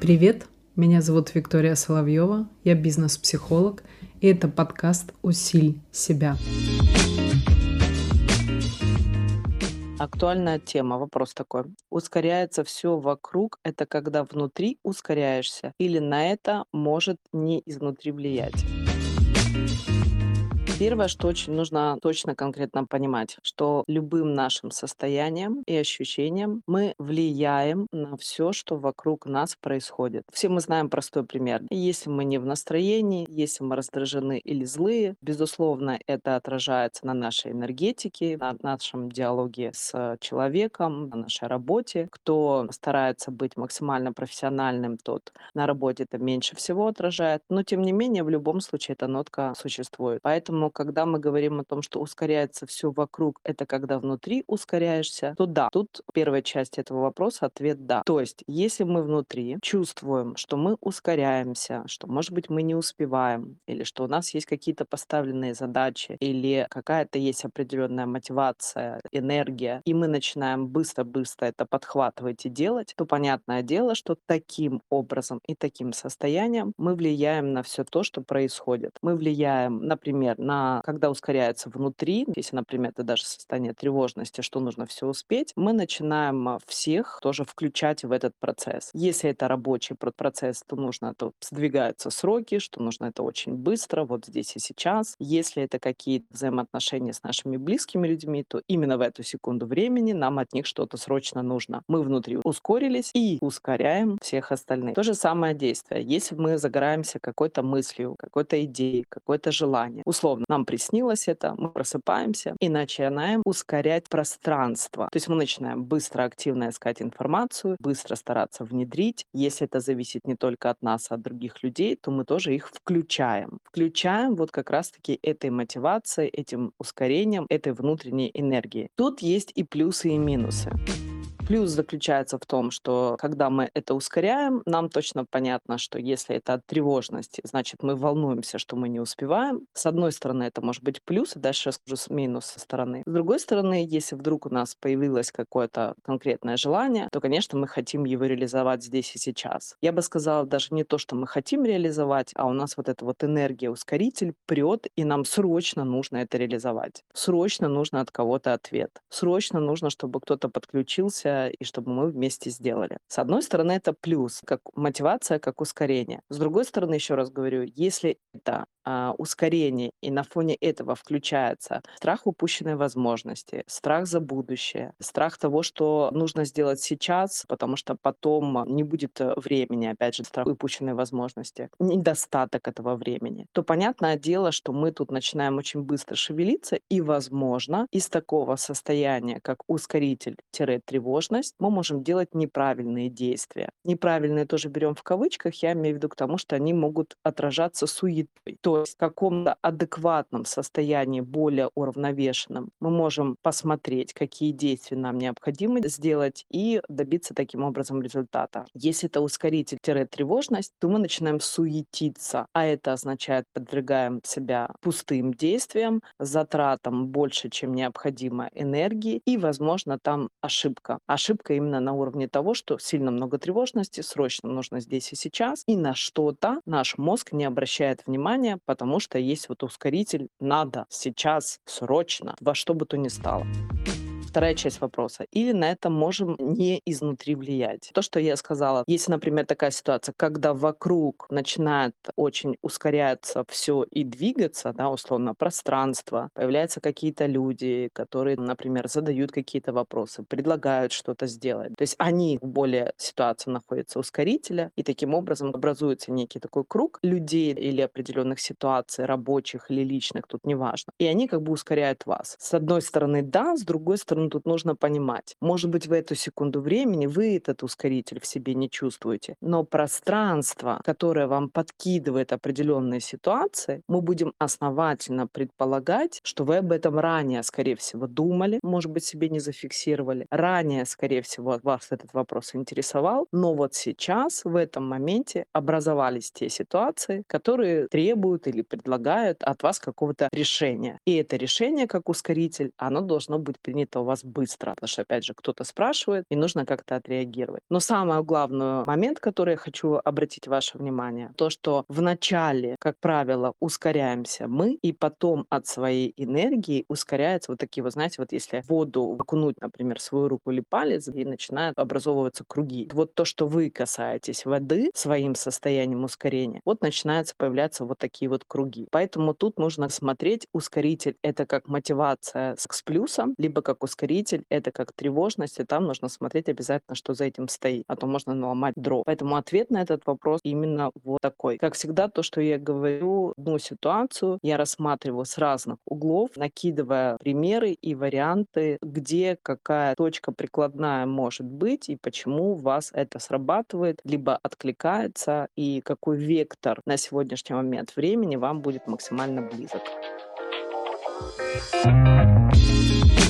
Привет, меня зовут Виктория Соловьева, я бизнес-психолог, и это подкаст «Усиль себя». Актуальная тема, вопрос такой. Ускоряется все вокруг, это когда внутри ускоряешься, или на это может не изнутри влиять? Первое, что очень нужно точно конкретно понимать, что любым нашим состоянием и ощущением мы влияем на все, что вокруг нас происходит. Все мы знаем простой пример. Если мы не в настроении, если мы раздражены или злые, безусловно, это отражается на нашей энергетике, на нашем диалоге с человеком, на нашей работе. Кто старается быть максимально профессиональным, тот на работе это меньше всего отражает. Но, тем не менее, в любом случае эта нотка существует. Поэтому когда мы говорим о том, что ускоряется все вокруг, это когда внутри ускоряешься, то да, тут первая часть этого вопроса ответ да. То есть, если мы внутри чувствуем, что мы ускоряемся, что, может быть, мы не успеваем, или что у нас есть какие-то поставленные задачи, или какая-то есть определенная мотивация, энергия, и мы начинаем быстро-быстро это подхватывать и делать, то понятное дело, что таким образом и таким состоянием мы влияем на все то, что происходит. Мы влияем, например, на когда ускоряется внутри, если, например, это даже состояние тревожности, что нужно все успеть, мы начинаем а, всех тоже включать в этот процесс. Если это рабочий процесс, то нужно, то сдвигаются сроки, что нужно это очень быстро, вот здесь и сейчас. Если это какие-то взаимоотношения с нашими близкими людьми, то именно в эту секунду времени нам от них что-то срочно нужно. Мы внутри ускорились и ускоряем всех остальных. То же самое действие. Если мы загораемся какой-то мыслью, какой-то идеей, какое-то желание, условно, нам приснилось это, мы просыпаемся и начинаем ускорять пространство. То есть мы начинаем быстро, активно искать информацию, быстро стараться внедрить. Если это зависит не только от нас, а от других людей, то мы тоже их включаем. Включаем вот как раз-таки этой мотивацией, этим ускорением, этой внутренней энергии. Тут есть и плюсы, и минусы. Плюс заключается в том, что когда мы это ускоряем, нам точно понятно, что если это от тревожности, значит, мы волнуемся, что мы не успеваем. С одной стороны, это может быть плюс, и дальше скажу минус со стороны. С другой стороны, если вдруг у нас появилось какое-то конкретное желание, то, конечно, мы хотим его реализовать здесь и сейчас. Я бы сказала, даже не то, что мы хотим реализовать, а у нас вот эта вот энергия, ускоритель прет, и нам срочно нужно это реализовать. Срочно нужно от кого-то ответ. Срочно нужно, чтобы кто-то подключился и чтобы мы вместе сделали. С одной стороны, это плюс, как мотивация, как ускорение. С другой стороны, еще раз говорю, если это а, ускорение, и на фоне этого включается страх упущенной возможности, страх за будущее, страх того, что нужно сделать сейчас, потому что потом не будет э, времени, опять же, страх упущенной возможности, недостаток этого времени, то понятное дело, что мы тут начинаем очень быстро шевелиться, и, возможно, из такого состояния, как ускоритель-тревожность, мы можем делать неправильные действия. Неправильные тоже берем в кавычках, я имею в виду к тому, что они могут отражаться суетой. То в каком-то адекватном состоянии, более уравновешенном, мы можем посмотреть, какие действия нам необходимо сделать и добиться таким образом результата. Если это ускоритель-тревожность, то мы начинаем суетиться, а это означает, подвергаем себя пустым действиям, затратам больше, чем необходимо энергии, и, возможно, там ошибка. Ошибка именно на уровне того, что сильно много тревожности, срочно нужно здесь и сейчас, и на что-то наш мозг не обращает внимания, потому что есть вот ускоритель «надо сейчас, срочно, во что бы то ни стало» вторая часть вопроса. Или на это можем не изнутри влиять. То, что я сказала, если, например, такая ситуация, когда вокруг начинает очень ускоряться все и двигаться, да, условно, пространство, появляются какие-то люди, которые, например, задают какие-то вопросы, предлагают что-то сделать. То есть они в более ситуации находятся ускорителя, и таким образом образуется некий такой круг людей или определенных ситуаций, рабочих или личных, тут неважно. И они как бы ускоряют вас. С одной стороны, да, с другой стороны, тут нужно понимать. Может быть, в эту секунду времени вы этот ускоритель в себе не чувствуете, но пространство, которое вам подкидывает определенные ситуации, мы будем основательно предполагать, что вы об этом ранее, скорее всего, думали, может быть, себе не зафиксировали. Ранее, скорее всего, вас этот вопрос интересовал, но вот сейчас, в этом моменте, образовались те ситуации, которые требуют или предлагают от вас какого-то решения. И это решение, как ускоритель, оно должно быть принято вас быстро, потому что, опять же, кто-то спрашивает, и нужно как-то отреагировать. Но самый главный момент, который я хочу обратить ваше внимание, то, что в начале, как правило, ускоряемся мы, и потом от своей энергии ускоряется вот такие, вы знаете, вот если воду окунуть, например, свою руку или палец, и начинают образовываться круги. Вот то, что вы касаетесь воды своим состоянием ускорения, вот начинаются появляться вот такие вот круги. Поэтому тут нужно смотреть, ускоритель — это как мотивация с плюсом, либо как ускоритель — это как тревожность, и там нужно смотреть обязательно, что за этим стоит, а то можно наломать дров. Поэтому ответ на этот вопрос именно вот такой. Как всегда, то, что я говорю, одну ситуацию я рассматриваю с разных углов, накидывая примеры и варианты, где какая точка прикладная может быть и почему у вас это срабатывает, либо откликается, и какой вектор на сегодняшний момент времени вам будет максимально близок. Thank you